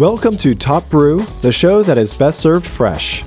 Welcome to Top Brew, the show that is best served fresh.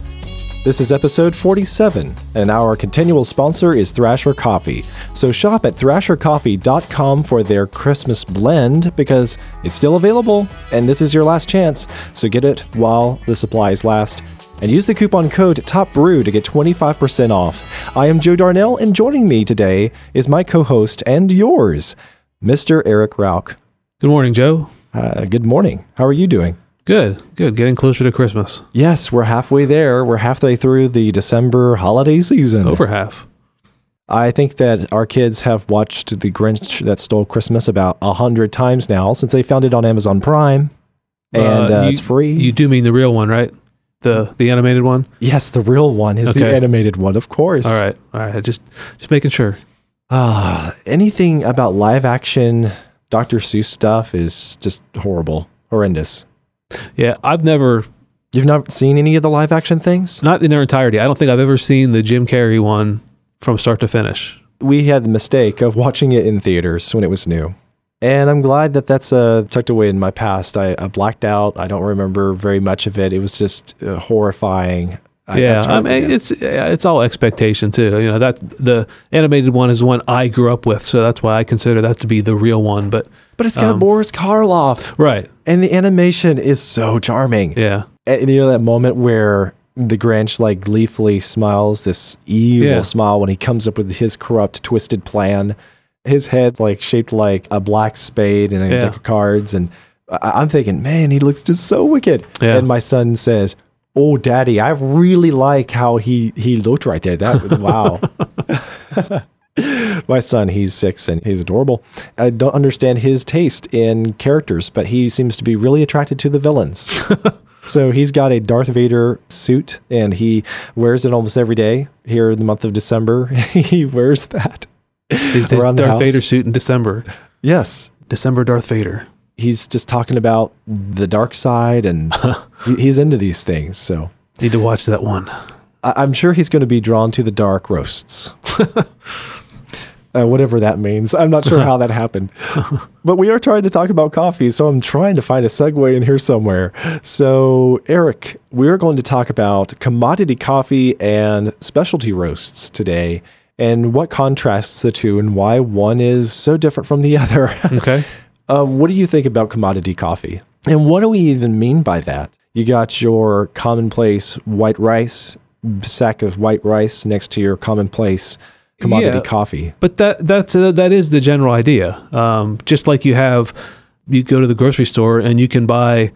This is episode 47, and our continual sponsor is Thrasher Coffee. So shop at thrashercoffee.com for their Christmas blend because it's still available, and this is your last chance. So get it while the supplies last. And use the coupon code TOPBREW to get 25% off. I am Joe Darnell, and joining me today is my co host and yours, Mr. Eric Rauch. Good morning, Joe. Uh, good morning. How are you doing? Good, good. Getting closer to Christmas. Yes, we're halfway there. We're halfway through the December holiday season. Over half. I think that our kids have watched The Grinch That Stole Christmas about a hundred times now since they found it on Amazon Prime, and uh, you, it's free. You do mean the real one, right? The the animated one. yes, the real one is the animated one, of course. All right, all right. Just just making sure. Ah, anything about live action Dr. Seuss stuff is just horrible, horrendous. Yeah, I've never, You've not seen any of the live action things? not in their entirety. I don't think I've ever seen the Jim Carrey one from start to finish. we had the mistake of watching it in theaters when it was new. And I'm glad that that's uh, tucked away in my past. I, I blacked out. I don't remember very much of it. It was just uh, horrifying. I- yeah, I mean it's it's all expectation too. You know that's the animated one is the one I grew up with, so that's why I consider that to be the real one. But but it's got um, Boris Karloff, right, and the animation is so charming. yeah, And you know that moment where the Grinch like gleefully smiles this evil Yeah. smile when he comes up with his corrupt, twisted plan. His head like shaped like a black spade and a Yeah. deck of cards, and I- I'm thinking, man, he looks just so wicked. Yeah. And my son says, "Oh, Daddy, I really like how he he looked right there. That wow." my son, he's six and he's adorable. I don't understand his taste in characters, but he seems to be really attracted to the villains. So he's got a Darth Vader suit and he wears it almost every day here in the month of December. he wears that. his, his Around the Darth house. Vader suit in December. Yes. December Darth Vader. He's just talking about the dark side and he, he's into these things. So Need to watch that one. I, I'm sure he's going to be drawn to the dark roasts. Uh, whatever that means. I'm not sure how that happened. But we are trying to talk about coffee, so I'm trying to find a segue in here somewhere. So, Eric, we're going to talk about commodity coffee and specialty roasts today, and what contrasts the two, and why one is so different from the other. Okay. Uh, what do you think about commodity coffee? And what do we even mean by that? You got your commonplace white rice, sack of white rice next to your commonplace commodity Yeah. coffee. But that that's uh, that is the general idea. Um, just like you have, you go to the grocery store and you can buy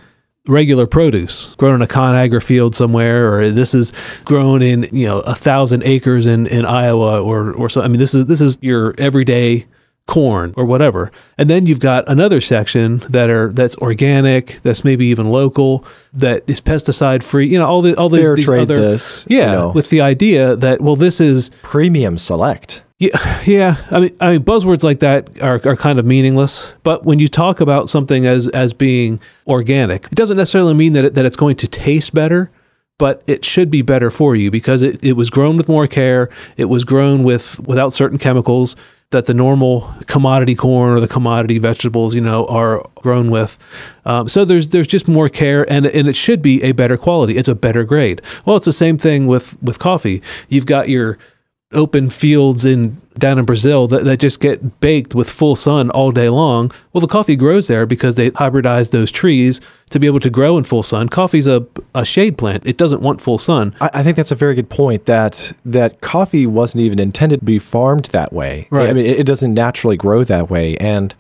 regular produce grown in a Conagra field somewhere, or this is grown in you know a thousand acres in in Iowa, or or so. I mean, this is this is your everyday corn or whatever and then you've got another section that are that's organic that's maybe even local that is pesticide free you know all the all these, Fair these trade other this, you yeah know. with the idea that well this is Premium select. yeah, yeah. I mean, I mean, buzzwords like that are, are kind of meaningless. But when you talk about something as as being organic, it doesn't necessarily mean that it, that it's going to taste better, but it should be better for you because it, it was grown with more care. It was grown with without certain chemicals that the normal commodity corn or the commodity vegetables, you know, are grown with. Um, so there's there's just more care, and and it should be a better quality. It's a better grade. Well, it's the same thing with with coffee. You've got your open fields in down in Brazil that, that just get baked with full sun all day long. Well, the coffee grows there because they hybridize those trees to be able to grow in full sun. Coffee's a, a shade plant. It doesn't want full sun. I, I think that's a very good point. That that coffee wasn't even intended to be farmed that way. Right. I mean, it, it doesn't naturally grow that way, and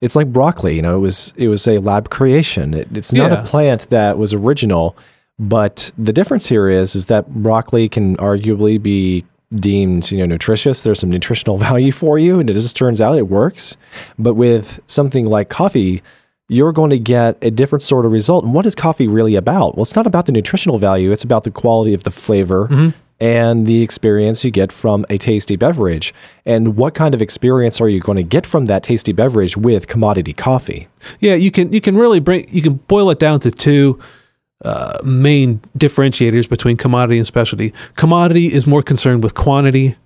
it's like broccoli. You know, it was it was a lab creation. It, it's not Yeah. a plant that was original. But the difference here is is that broccoli can arguably be deemed you know nutritious. There's some nutritional value for you, and it just turns out it works. But with something like coffee, you're going to get a different sort of result. And what is coffee really about? Well, it's not about the nutritional value, it's about the quality of the flavor mm-hmm. and the experience you get from a tasty beverage. And what kind of experience are you going to get from that tasty beverage with commodity coffee? Yeah, you can you can really bring you can boil it down to two uh, main differentiators between commodity and specialty. Commodity is more concerned with quantity,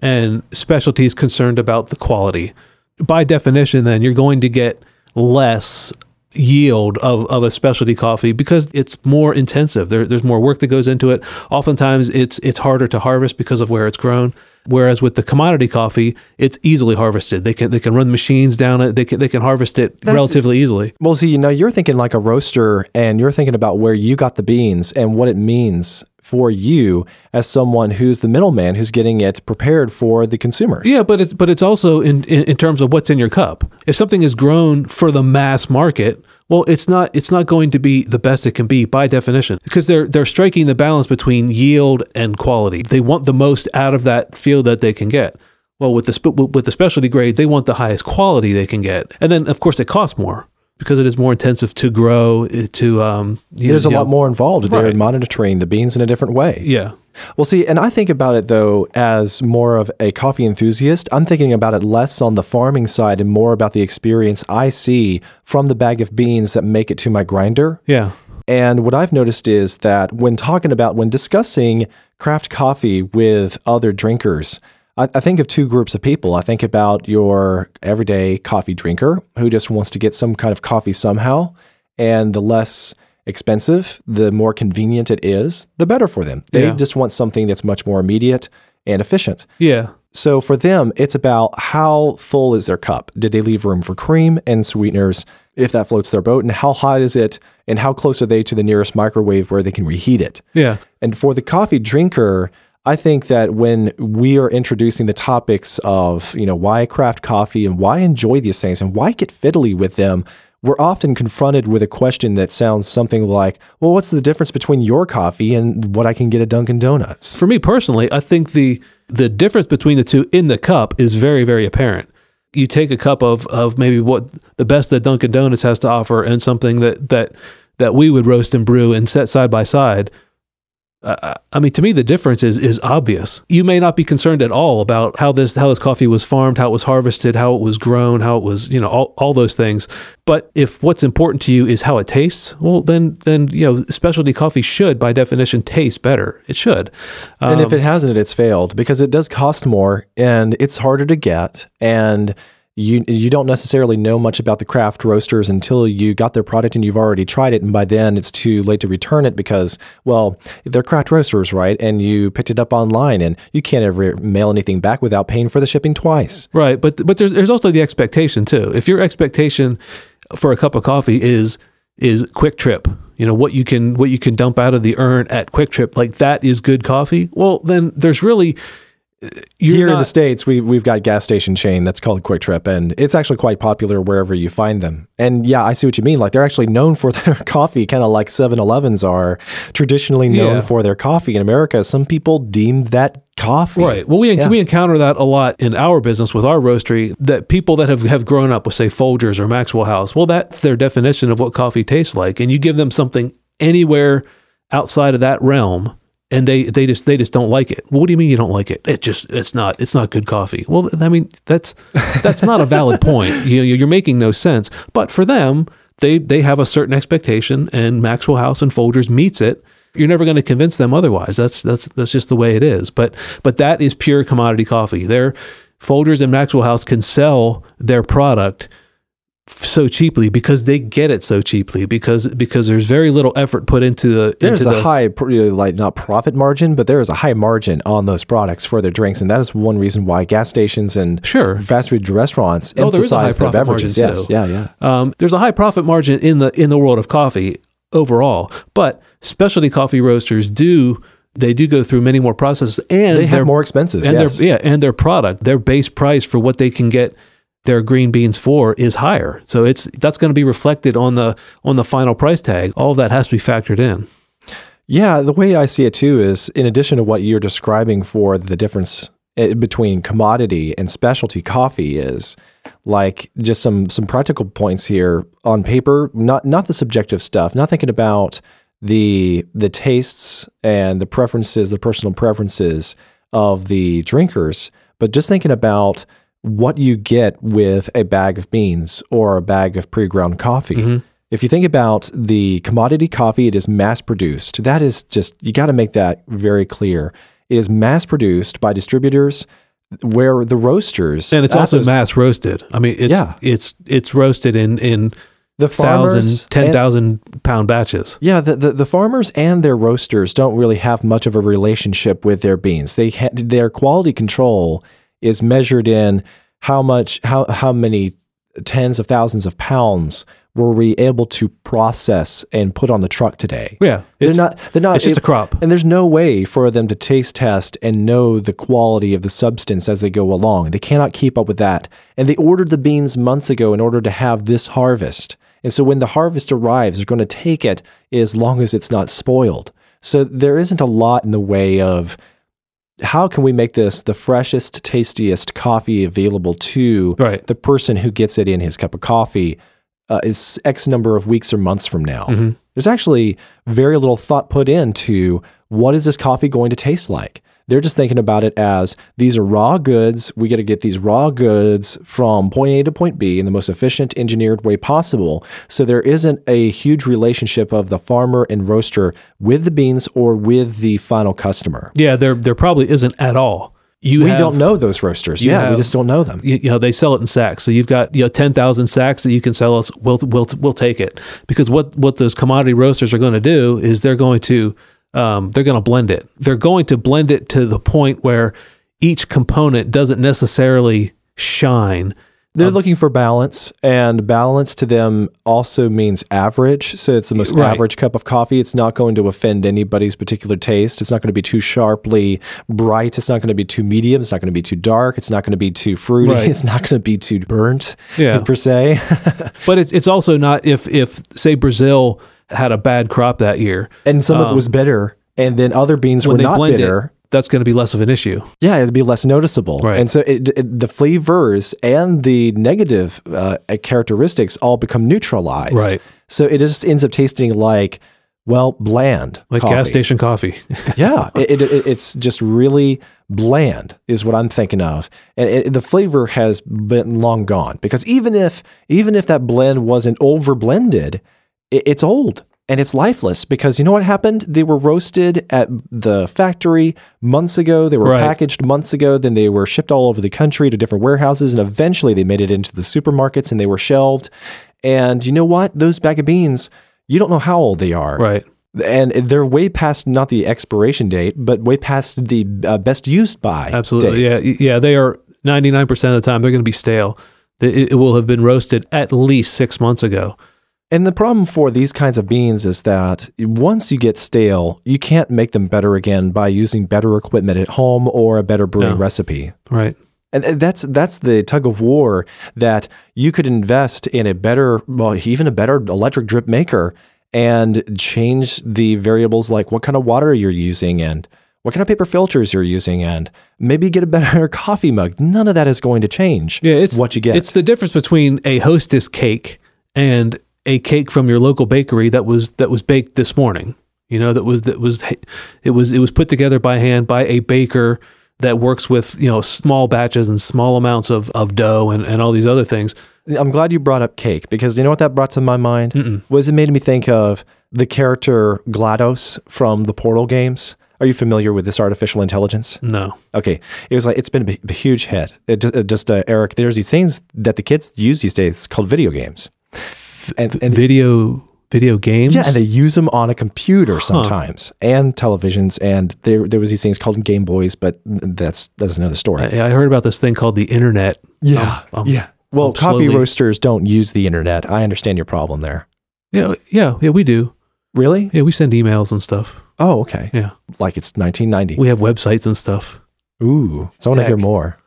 and specialty is concerned about the quality. By definition, then you're going to get less yield of, of a specialty coffee because it's more intensive. There, there's more work that goes into it. Oftentimes, it's it's harder to harvest because of where it's grown. Whereas with the commodity coffee, it's easily harvested. They can they can run machines down it. They can they can harvest it relatively easily. Well, see, you know, you're thinking like a roaster, and you're thinking about where you got the beans and what it means for you as someone who's the middleman who's getting it prepared for the consumers. Yeah, but it's but it's also in, in in terms of what's in your cup. If something is grown for the mass market, well, it's not it's not going to be the best it can be by definition because they're they're striking the balance between yield and quality. They want the most out of that field that they can get. Well, with the with the specialty grade, they want the highest quality they can get, and then of course it costs more because it is more intensive to grow. eh, To um, There's know, a lot more involved. They're monitoring the beans in a different way. Yeah, Well, see, and I think about it though as more of a coffee enthusiast. I'm thinking about it less on the farming side and more about the experience I see from the bag of beans that make it to my grinder. yeah, And what I've noticed is that when talking about, when discussing craft coffee with other drinkers, I, I think of two groups of people. I think about your everyday coffee drinker who just wants to get some kind of coffee somehow, and the less expensive, the more convenient it is, the better for them. They Yeah. just want something that's much more immediate and efficient. yeah. So for them, it's about how full is their cup? Did they leave room for cream and sweeteners if that floats their boat? And how hot is it? And how close are they to the nearest microwave where they can reheat it? Yeah. And for the coffee drinker, I think that when we are introducing the topics of, you know, why craft coffee and why enjoy these things and why get fiddly with them, we're often confronted with a question that sounds something like, well, what's the difference between your coffee and what I can get at Dunkin' Donuts? For me personally, I think the the difference between the two in the cup is very very apparent. You take a cup of of maybe what the best that Dunkin' Donuts has to offer and something that that that we would roast and brew and set side by side. Uh, I mean, to me, the difference is is obvious. You may not be concerned at all about how this how this coffee was farmed, how it was harvested, how it was grown, how it was you know all, all those things. But if what's important to you is how it tastes, well, then then you know specialty coffee should, by definition, taste better. It should. And Um, if it hasn't, it's failed because it does cost more and it's harder to get. And you you don't necessarily know much about the craft roasters until you got their product and you've already tried it. And by then it's too late to return it because, well, they're craft roasters, right? And you picked it up online and you can't ever mail anything back without paying for the shipping twice. Right, but but there's there's also the expectation too. If your expectation for a cup of coffee is is QuikTrip, you know what you can what you can dump out of the urn at QuikTrip, like that is good coffee. Well, then there's really you're Here in the States, we, we've got gas station chain that's called QuikTrip, and it's actually quite popular wherever you find them. And yeah, I see what you mean. Like they're actually known for their coffee, kind of like 7 Elevens are traditionally known Yeah. for their coffee. In America, some people deem that coffee. Right. Well, we Yeah. we encounter that a lot in our business with our roastery. That people that have, have grown up with say Folgers or Maxwell House, well, that's their definition of what coffee tastes like, and you give them something anywhere outside of that realm, and they they just they just don't like it. Well, what do you mean you don't like it? It just it's not it's not good coffee. Well, I mean that's that's not a valid point. You you're making no sense. But for them, they they have a certain expectation, and Maxwell House and Folgers meets it. You're never going to convince them otherwise. That's that's that's just the way it is. But but that is pure commodity coffee. Their Folgers and Maxwell House can sell their product so cheaply because they get it so cheaply because because there's very little effort put into the There's into a the, high, like not profit margin, but there is a high margin on those products for their drinks, and that is one reason why gas stations and Sure. fast food restaurants Oh, there is high emphasize their profit beverages. margin, Yes, too. yeah, yeah. Um, there's a high profit margin in the in the world of coffee overall, but specialty coffee roasters do they do go through many more processes and They have more expenses. and yes. their yeah and their product their base price for what they can get their green beans for is higher. So it's that's going to be reflected on the on the final price tag. All that has to be factored in. Yeah, the way I see it too is in addition to what you're describing for the difference eh, between commodity and specialty coffee is like just some some practical points here on paper, not not the subjective stuff, not thinking about the the tastes and the preferences, the personal preferences of the drinkers, but just thinking about what you get with a bag of beans or a bag of pre-ground coffee. Mm-hmm. If you think about the commodity coffee, it is mass produced. That is just, you got to make that very clear. It is mass produced by distributors where the roasters. And it's also those- mass roasted. I mean, it's Yeah. it's it's roasted in in The farmers thousand, ten and- thousand pound batches. Yeah, the, the, the farmers and their roasters don't really have much of a relationship with their beans. They ha- their quality control is measured in how much how how many tens of thousands of pounds were we able to process and put on the truck today. Yeah, They're not they're not it's just a crop. and there's no way for them to taste test and know the quality of the substance as they go along. They cannot keep up with that. And they ordered the beans months ago in order to have this harvest. And so when the harvest arrives, they're going to take it as long as it's not spoiled. So there isn't a lot in the way of how can we make this the freshest, tastiest coffee available to Right. the person who gets it in his cup of coffee uh, is X number of weeks or months from now. Mm-hmm. There's actually very little thought put into what is this coffee going to taste like. They're just thinking about it as these are raw goods. We got to get these raw goods from point A to point B in the most efficient, engineered way possible. So there isn't a huge relationship of the farmer and roaster with the beans or with the final customer. Yeah, there there probably isn't at all. You We have- don't know those roasters. Yeah, we just don't know them. you, you know they sell it in sacks so you've got you know 10,000 sacks that you can sell us we'll we'll we'll take it because what what those commodity roasters are going to do is they're going to um, they're going to blend it they're going to blend it to the point where each component doesn't necessarily shine They're looking for balance, and balance to them also means average. So it's the most Right. average cup of coffee. It's not going to offend anybody's particular taste. It's not going to be too sharply bright. It's not going to be too medium. It's not going to be too dark. It's not going to be too fruity. Right. It's not going to be too burnt, Yeah. per se. but it's it's also not if if say Brazil had a bad crop that year and some of it was bitter, and then other beans were Um, when they not blend bitter. it that's going to be less of an issue Yeah, it'd be less noticeable. Right. And so it, it, the flavors and the negative uh, characteristics all become neutralized. Right. So it just ends up tasting like, well, bland. like coffee. gas station coffee Yeah. it, it, it's just really bland, is what I'm thinking of. And it, the flavor has been long gone because even if even if that blend wasn't over blended, it, it's old and it's lifeless because you know what happened? They were roasted at the factory months ago. They were Right. packaged months ago. Then they were shipped all over the country to different warehouses, and eventually they made it into the supermarkets and they were shelved. And you know what? Those bag of beans, you don't know how old they are right and they're way past not the expiration date, but way past the uh, best used by. Absolutely. date. Yeah. Yeah. They are 99% of the time, they're going to be stale. It, it will have been roasted at least six months ago. And the problem for these kinds of beans is that once you get stale, you can't make them better again by using better equipment at home or a better brewing No. recipe. Right. And and that's that's the tug of war that you could invest in a better, well, even a better electric drip maker and change the variables like what kind of water you're using and what kind of paper filters you're using and maybe get a better coffee mug. None of that is going to change Yeah. It's what you get. It's the difference between a hostess cake and a cake from your local bakery that was that was baked this morning. You know, that was that was it was it was put together by hand by a baker that works with, you know, small batches and small amounts of, of dough and, and all these other things. I'm glad you brought up cake because you know what that brought to my mind was it made me think of the character GLaDOS from the Portal games. Are you familiar with this artificial intelligence? No. Okay, it was like it's been a, b- a huge hit. It just, it just uh, Eric, there's these things that the kids use these days. It's called video games, and, and Video video games? yeah, and they use them on a computer sometimes and televisions. And there there was these things called Game Boys, but that's that's another story. I, I heard about this thing called the internet. yeah, Um, um, yeah. Well, um, coffee slowly- roasters don't use the internet. I understand your problem there. Yeah, yeah, yeah, we do. Really? Yeah, we send emails and stuff. Oh, okay. Yeah. Like it's 1990. We have websites and stuff. Ooh, so I want to hear more.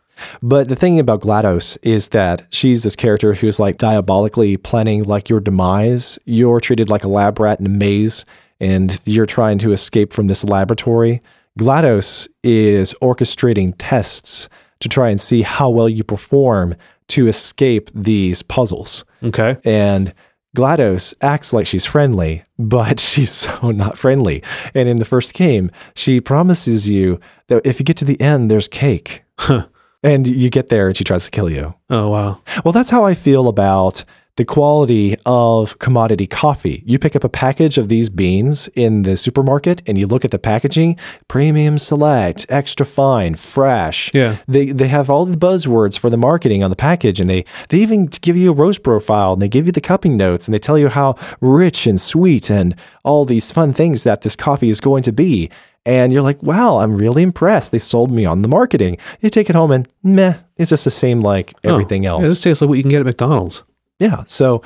But the thing about GLaDOS is that she's this character who's like diabolically planning like your demise. You're treated like a lab rat in a maze and you're trying to escape from this laboratory. GLaDOS is orchestrating tests to try and see how well you perform to escape these puzzles. Okay. And GLaDOS acts like she's friendly, but she's so not friendly. And in the first game, she promises you that if you get to the end, there's cake. And you get there and she tries to kill you. Oh wow. Well, that's how I feel about the quality of commodity coffee. You pick up a package of these beans in the supermarket and you look at the packaging, premium select, extra fine, fresh. Yeah. They they have all the buzzwords for the marketing on the package and they they even give you a roast profile and they give you the cupping notes and they tell you how rich and sweet and all these fun things that this coffee is going to be. And you're like, wow, I'm really impressed. They sold me on the marketing. You take it home and meh, it's just the same like everything Oh, else. Yeah, this tastes like what you can get at McDonald's. Yeah. So,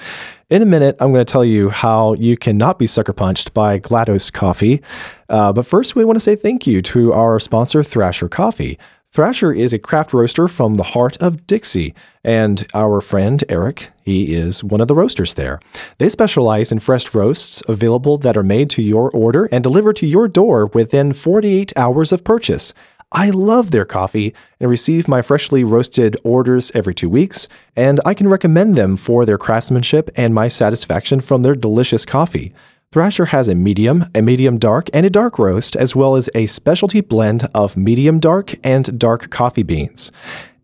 in a minute, I'm going to tell you how you cannot be sucker punched by GLaDOS coffee. Uh, but first, we want to say thank you to our sponsor, Thrasher Coffee. Thrasher is a craft roaster from the heart of Dixie, and our friend Eric, he is one of the roasters there. They specialize in fresh roasts available that are made to your order and delivered to your door within 48 hours of purchase. I love their coffee and receive my freshly roasted orders every two weeks, and I can recommend them for their craftsmanship and my satisfaction from their delicious coffee. Thrasher has a medium, a medium dark, and a dark roast, as well as a specialty blend of medium dark and dark coffee beans.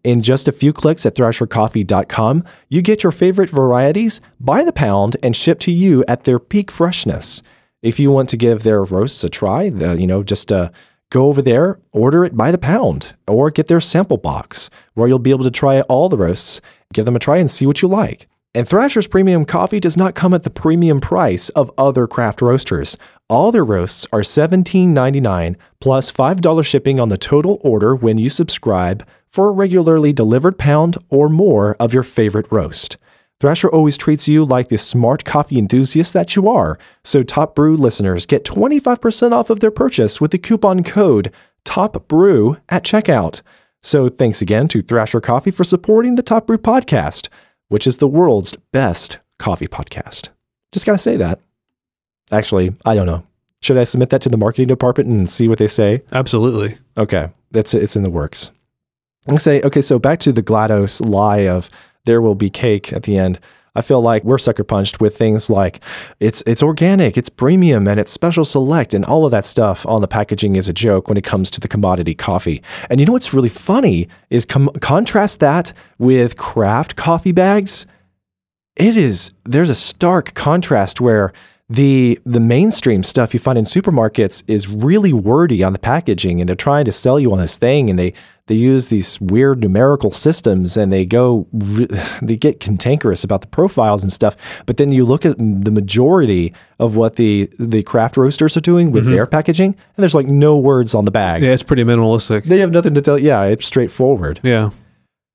In just a few clicks at thrashercoffee.com, you get your favorite varieties by the pound and shipped to you at their peak freshness. If you want to give their roasts a try, the, you know, just uh, go over there, order it by the pound, or get their sample box where you'll be able to try all the roasts, give them a try, and see what you like. And Thrasher's premium coffee does not come at the premium price of other craft roasters. All their roasts are $17.99 plus $5 shipping on the total order when you subscribe for a regularly delivered pound or more of your favorite roast. Thrasher always treats you like the smart coffee enthusiast that you are. So, Top Brew listeners get 25% off of their purchase with the coupon code TOPBREW at checkout. So, thanks again to Thrasher Coffee for supporting the Top Brew podcast, which is the world's best coffee podcast. Just got to say that. Actually, I don't know. Should I submit that to the marketing department and see what they say? Absolutely. Okay, that's it's in the works. I say okay. So back to the Glados lie of there will be cake at the end. I feel like we're sucker punched with things like it's it's organic, it's premium, and it's special select, and all of that stuff on the packaging is a joke when it comes to the commodity coffee. And you know what's really funny is com- contrast that with craft coffee bags. It is there's a stark contrast where the the mainstream stuff you find in supermarkets is really wordy on the packaging and they're trying to sell you on this thing and they they use these weird numerical systems and they go they get cantankerous about the profiles and stuff but then you look at the majority of what the the craft roasters are doing with mm-hmm. their packaging and there's like no words on the bag Yeah, it's pretty minimalistic. they have nothing to tell yeah it's straightforward Yeah.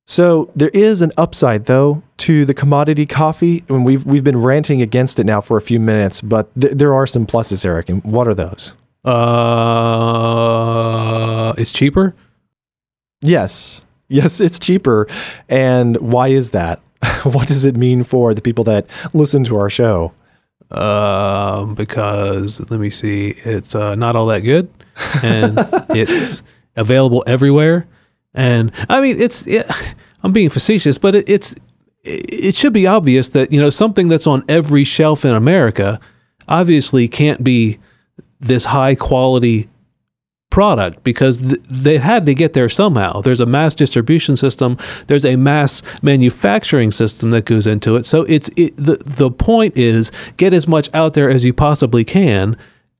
So there is an upside though to the commodity coffee, and we've we've been ranting against it now for a few minutes, but th- there are some pluses, Eric. And what are those? Uh, it's cheaper. Yes, yes, it's cheaper. And why is that? what does it mean for the people that listen to our show? Um, because let me see, it's uh, not all that good, and it's available everywhere. And I mean, it's it, I'm being facetious, but it, it's it should be obvious that you know something that's on every shelf in America obviously can't be this high quality product because th- they had to get there somehow. There's a mass distribution system. There's a mass manufacturing system that goes into it. So it's it, the the point is get as much out there as you possibly can,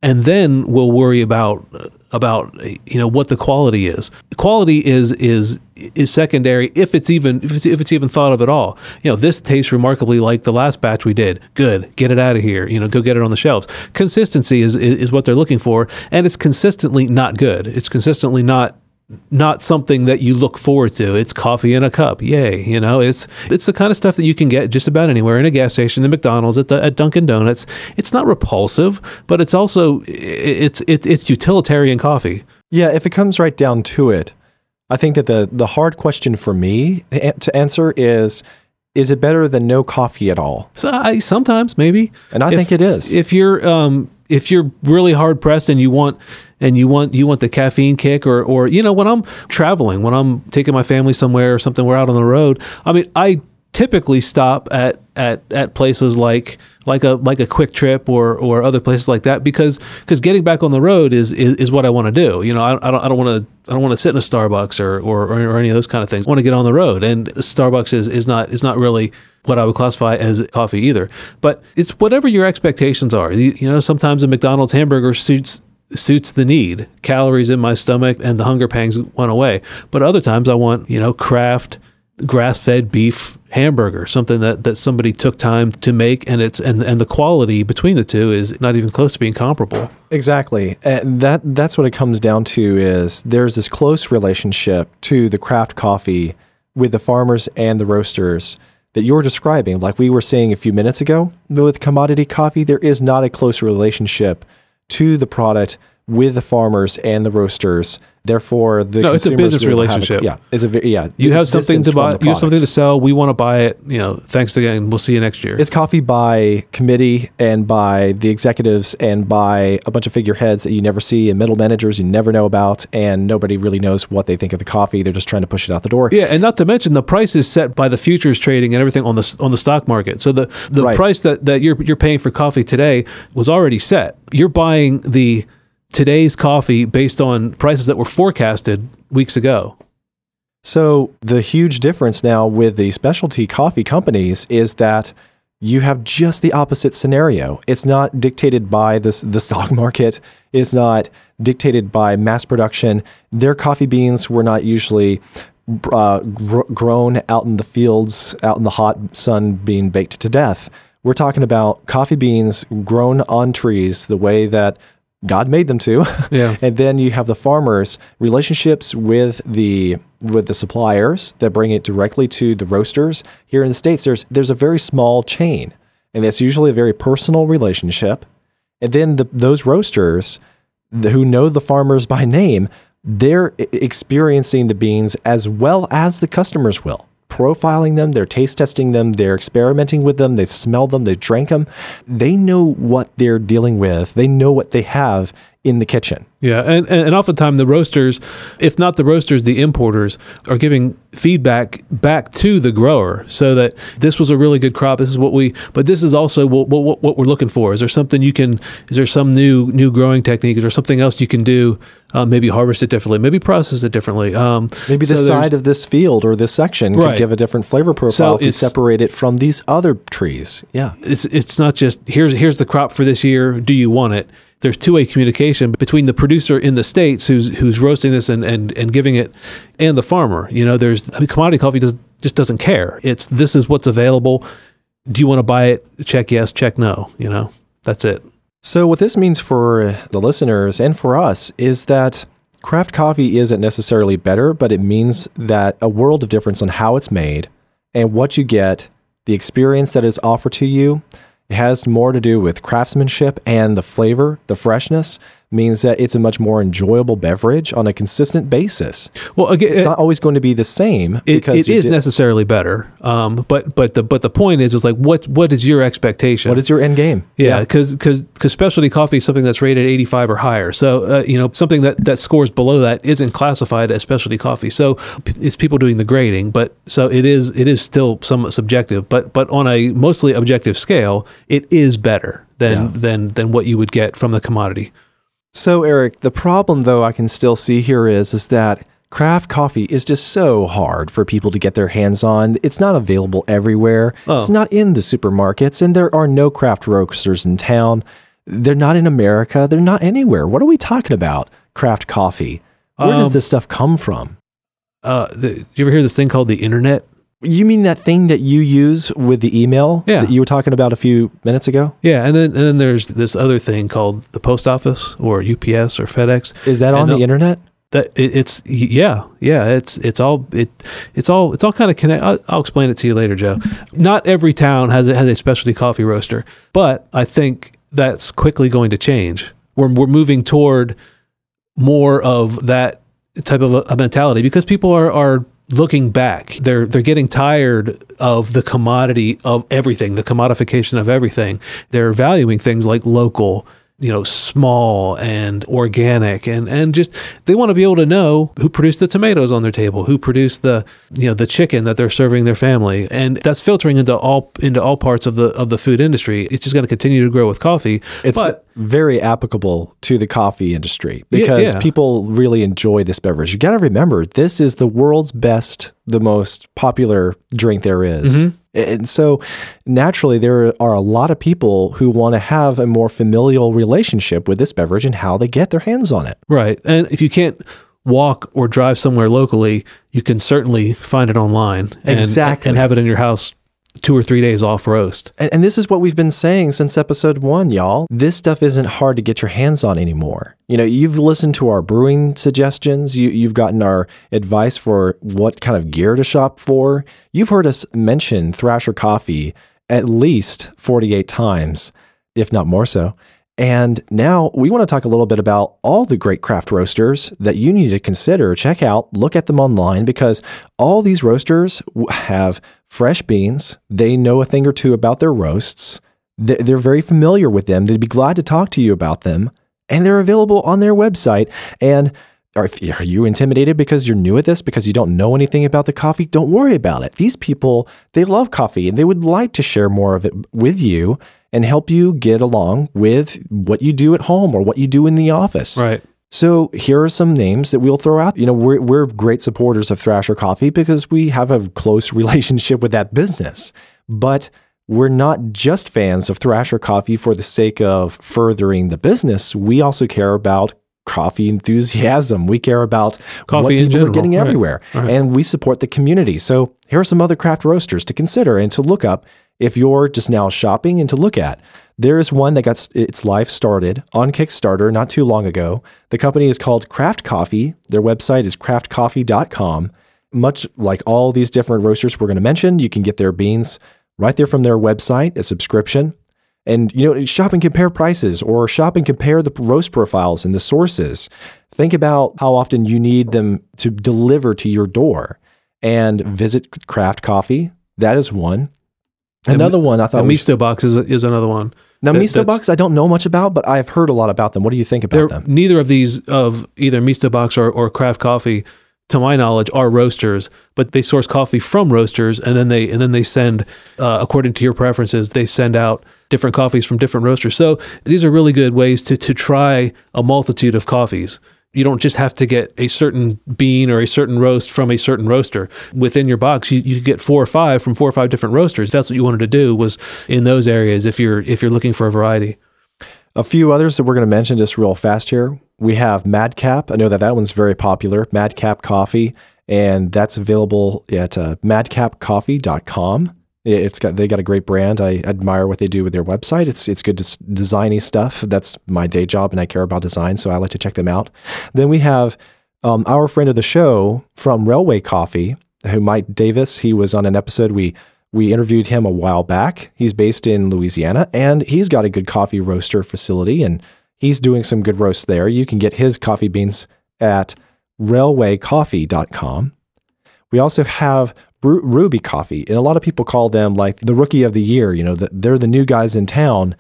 and then we'll worry about about you know what the quality is. Quality is is is secondary if it's even if it's, if it's even thought of at all. You know, this tastes remarkably like the last batch we did. Good, get it out of here. You know, go get it on the shelves. Consistency is is, is what they're looking for, and it's consistently not good. It's consistently not not something that you look forward to. It's coffee in a cup. Yay. You know, it's it's the kind of stuff that you can get just about anywhere in a gas station, at McDonald's, at, the, at Dunkin' Donuts. It's not repulsive, but it's also it's it's it's utilitarian coffee. Yeah, if it comes right down to it, I think that the the hard question for me to answer is is it better than no coffee at all? So I sometimes maybe And I If- think it is. if you're um if you're really hard pressed and you want and you want you want the caffeine kick or or you know when I'm traveling when I'm taking my family somewhere or something we're out on the road I mean I typically stop at at at places like like a like a QuikTrip or or other places like that because because getting back on the road is is, is what I want to do. You know, I, I don't I don't want to I don't want to sit in a Starbucks or, or or any of those kind of things. I want to get on the road, and Starbucks is is not is not really what I would classify as coffee either. But it's whatever your expectations are. You, you know, sometimes a McDonald's hamburger suits suits the need. Calories in my stomach and the hunger pangs went away. But other times I want, you know, craft grass fed beef hamburger, something that, that somebody took time to make and it's and, and the quality between the two is not even close to being comparable. Exactly. And that that's what it comes down to is there's this close relationship to the craft coffee with the farmers and the roasters that you're describing. Like we were saying a few minutes ago, with commodity coffee, there is not a close relationship to the product with the farmers and the roasters. Therefore, the No, it's a business relationship. yeah, it's a yeah. You have something to buy. You have something to sell. We want to buy it. You know, thanks again. We'll see you next year. It's coffee by committee and by the executives and by a bunch of figureheads that you never see and middle managers you never know about, and nobody really knows what they think of the coffee. They're just trying to push it out the door. Yeah, and not to mention the price is set by the futures trading and everything on the on the stock market. So the the Right. price that, that you're you're paying for coffee today was already set. You're buying the today's coffee based on prices that were forecasted weeks ago. So the huge difference now with the specialty coffee companies is that you have just the opposite scenario. It's not dictated by this the stock market. It's not dictated by mass production. Their coffee beans were not usually uh, gr- grown out in the fields, out in the hot sun, being baked to death. We're talking about coffee beans grown on trees the way that God made them to. Yeah. and then you have the farmers relationships with the with the suppliers that bring it directly to the roasters. Here in the states, there's there's a very small chain, and it's usually a very personal relationship. And then the, those roasters the, who know the farmers by name, they're experiencing the beans as well as the customers will. Profiling them, they're taste testing them, they're experimenting with them, they've smelled them, they've drank them. They know what they're dealing with, they know what they have in the kitchen. Yeah, and, and and oftentimes the roasters, if not the roasters, the importers are giving feedback back to the grower, so that this was a really good crop. This is what we, but this is also what what, what we're looking for. Is there something you can? Is there some new new growing technique? Is there something else you can do? Uh, maybe harvest it differently. Maybe process it differently. Um, Maybe the side of this field or this section Right. could give a different flavor profile So if you separate it from these other trees. Yeah. it's it's not just here's here's the crop for this year. Do you want it? There's two way communication between the producer in the states who's who's roasting this and, and, and giving it, and the farmer. You know, there's I mean, commodity coffee does just doesn't care. It's this is what's available. Do you want to buy it? Check yes, check no. You know, that's it. So, what this means for the listeners and for us is that craft coffee isn't necessarily better, but it means that a world of difference on how it's made and what you get, the experience that is offered to you. It has more to do with craftsmanship and the flavor, the freshness means that it's a much more enjoyable beverage on a consistent basis. Well, again, It's not always going to be the same it, because it did- necessarily better. Um, but but the but the point is is like what what is your expectation? what is your end game? Yeah, because because specialty coffee is something that's rated 85 or higher. So uh, you know something that that scores below that isn't classified as specialty coffee. So p- it's people doing the grading, but so it is it is still somewhat subjective. But but on a mostly objective scale, it is better than Yeah. than than what you would get from the commodity. So, Eric, the problem though I can still see here is is that craft coffee is just so hard for people to get their hands on. It's not available everywhere. It's Oh. not in the supermarkets and there are no craft roasters in town. They're not in America. They're not anywhere. What are we talking about? Craft coffee. Where does Um, this stuff come from? Uh, the, do you ever hear this thing called the internet? You mean that thing that you use with the email Yeah. that you were talking about a few minutes ago? Yeah, and then and then there's this other thing called the post office or UPS or FedEx. Is that And on the the- internet? that it, it's yeah yeah it's it's all it it's all it's all kind of connect I'll, I'll explain it to you later joe not every town has a, has a specialty coffee roaster but i think that's quickly going to change we're, we're moving toward more of that type of a, a mentality because people are are looking back they're they're getting tired of the commodity of everything the commodification of everything. They're valuing things like local you know, small and organic and, and just they want to be able to know who produced the tomatoes on their table, who produced the you know the chicken that they're serving their family. And that's filtering into all into all parts of the of the food industry. It's just going to continue to grow with coffee. It's but very applicable to the coffee industry because yeah. people really enjoy this beverage. You got to remember, this is the world's best, the most popular drink there is. Mm-hmm. And so naturally, there are a lot of people who want to have a more familial relationship with this beverage and how they get their hands on it. Right. And if you can't walk or drive somewhere locally, you can certainly find it online and, Exactly. and have it in your house two or three days off roast. And, and this is what we've been saying since episode one, y'all. This stuff isn't hard to get your hands on anymore. You know, you've listened to our brewing suggestions. You, you've gotten our advice for what kind of gear to shop for. You've heard us mention Thrasher Coffee at least 48 times, if not more so. And now we want to talk a little bit about all the great craft roasters that you need to consider. Check out, look at them online because all these roasters have fresh beans. They know a thing or two about their roasts. They- They're very familiar with them. They'd be glad to talk to you about them. And they're available on their website. And are, are you intimidated because you're new at this, because you don't know anything about the coffee? Don't worry about it. These people, they love coffee and they would like to share more of it with you and help you get along with what you do at home or what you do in the office. Right. So here are some names that we'll throw out. You know, we're, we're great supporters of Thrasher Coffee because we have a close relationship with that business. But we're not just fans of Thrasher Coffee for the sake of furthering the business. We also care about coffee enthusiasm. We care about Coffee what people general. are getting Right. everywhere. Right. And we support the community. So here are some other craft roasters to consider and to look up if you're just now shopping and to look at. There's one that got its life started on Kickstarter not too long ago. The company is called Craft Coffee. Their website is craftcoffee.com. Much like all these different roasters we're going to mention, you can get their beans right there from their website, a subscription. And you know, shop and compare prices or shop and compare the roast profiles and the sources. Think about how often you need them to deliver to your door and visit Craft Coffee. That is one. Another one I thought The Misto box is, is another one. now, That- Misto Box, I don't know much about, but I've heard a lot about them. What do you think about them? neither of these of either Misto Box or, or Craft Coffee, to my knowledge, are roasters, but they source coffee from roasters, and then they and then they send, uh, according to your preferences, they send out different coffees from different roasters. So these are really good ways to to try a multitude of coffees. You don't just have to get a certain bean or a certain roast from a certain roaster. Within your box, you, you get four or five from four or five different roasters. That's what you wanted to do was in those areas if you're if you're looking for a variety. A few others that we're going to mention just real fast here. We have Madcap. I know that that one's very popular, Madcap Coffee, and that's available at uh, madcapcoffee.com. It- It's got they got a great brand. I admire what they do with their website. It's it's good des- designy stuff. That's my day job, and I care about design, so I like to check them out. Then we have um, our friend of the show from Railway Coffee, who Mike Davis. He was on an episode we we interviewed him a while back. He's based in Louisiana, and he's got a good coffee roaster facility, and he's doing some good roasts there. You can get his coffee beans at railwaycoffee.com. We also have Ru- Ruby Coffee, and a lot of people call them like the rookie of the year. You know, the, they're the new guys in town.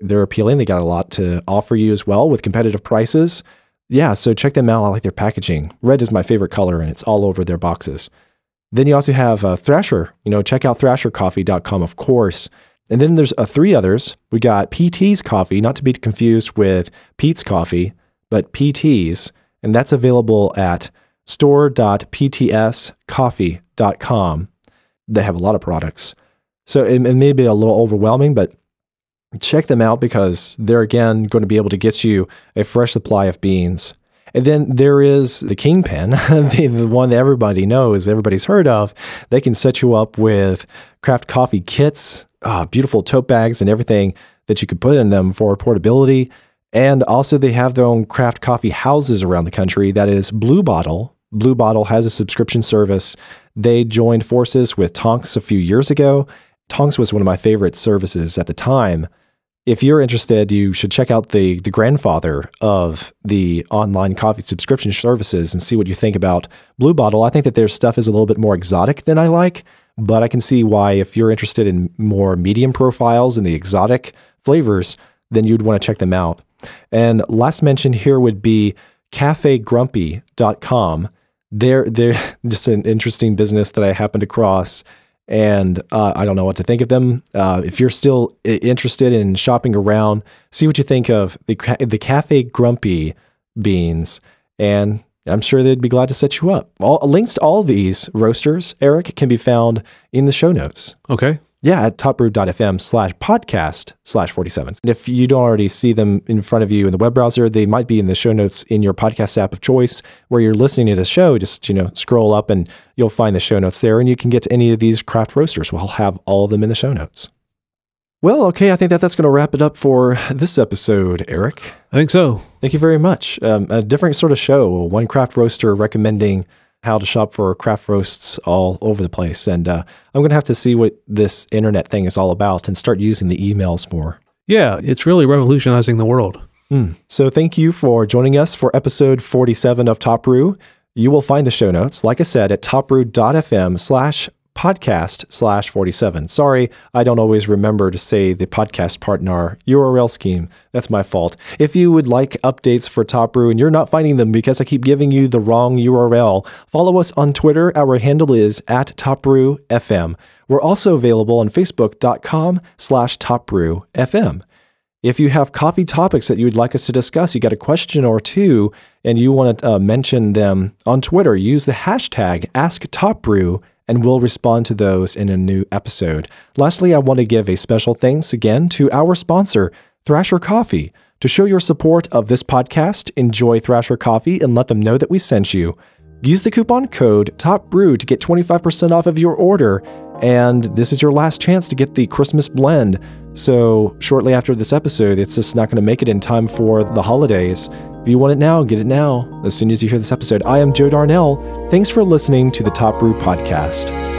They're appealing. They got a lot to offer you as well with competitive prices. Yeah, so check them out. I like their packaging. Red is my favorite color, and it's all over their boxes. Then you also have uh, Thrasher. You know, check out thrashercoffee.com, of course. And then there's uh, three others. We got PT's Coffee, not to be confused with Peet's Coffee, but PT's. And that's available at store.ptscoffee.com. They have a lot of products. So it, it may be a little overwhelming, but check them out because they're again going to be able to get you a fresh supply of beans. And then there is the Kingpin, the, the one that everybody knows, everybody's heard of. They can set you up with craft coffee kits, uh, beautiful tote bags, and everything that you could put in them for portability. And also, they have their own craft coffee houses around the country. That is Blue Bottle. Blue Bottle has a subscription service. They joined forces with Tonx a few years ago. Tonx was one of my favorite services at the time if you're interested, you should check out the the grandfather of the online coffee subscription services and see what you think about Blue Bottle. I think that their stuff is a little bit more exotic than I like, but I can see why if you're interested in more medium profiles and the exotic flavors, then you'd want to check them out. And last mention here would be cafegrumpy.com. They're, they're just an interesting business that I happened across and uh, I don't know what to think of them. Uh, if you're still interested in shopping around, see what you think of the the Cafe Grumpy beans, and I'm sure they'd be glad to set you up. All links to all these roasters, Eric, can be found in the show notes. Okay. Yeah, at topbrew.fm slash podcast slash 47. And if you don't already see them in front of you in the web browser, they might be in the show notes in your podcast app of choice where you're listening to the show. Just, you know, scroll up and you'll find the show notes there and you can get to any of these craft roasters. We'll have all of them in the show notes. Well, okay, I think that that's going to wrap it up for this episode, Eric. I think so. Thank you very much. Um, a different sort of show, one craft roaster recommending how to shop for craft roasts all over the place. And uh, I'm going to have to see what this internet thing is all about and start using the emails more. Yeah, it's really revolutionizing the world. Mm. So thank you for joining us for episode 47 of Top Brew. You will find the show notes, like I said, at topbrew.fm slash podcast slash 47. Sorry, I don't always remember to say the podcast part in our URL scheme. That's my fault. If you would like updates for Top Brew and you're not finding them because I keep giving you the wrong URL, follow us on Twitter. Our handle is at TopBrewFM. We're also available on Facebook.com slash TopBrewFM. If you have coffee topics that you would like us to discuss, you got a question or two, and you want to uh, mention them on Twitter, use the hashtag AskTopBrew and we'll respond to those in a new episode. Lastly, I want to give a special thanks again to our sponsor, Thrasher Coffee. To show your support of this podcast, enjoy Thrasher Coffee and let them know that we sent you. Use the coupon code TOPBREW to get 25% off of your order, and this is your last chance to get the Christmas blend. So, shortly after this episode, it's just not going to make it in time for the holidays. If you want it now, get it now as soon as you hear this episode. I am Joe Darnell. Thanks for listening to the Top Brew Podcast.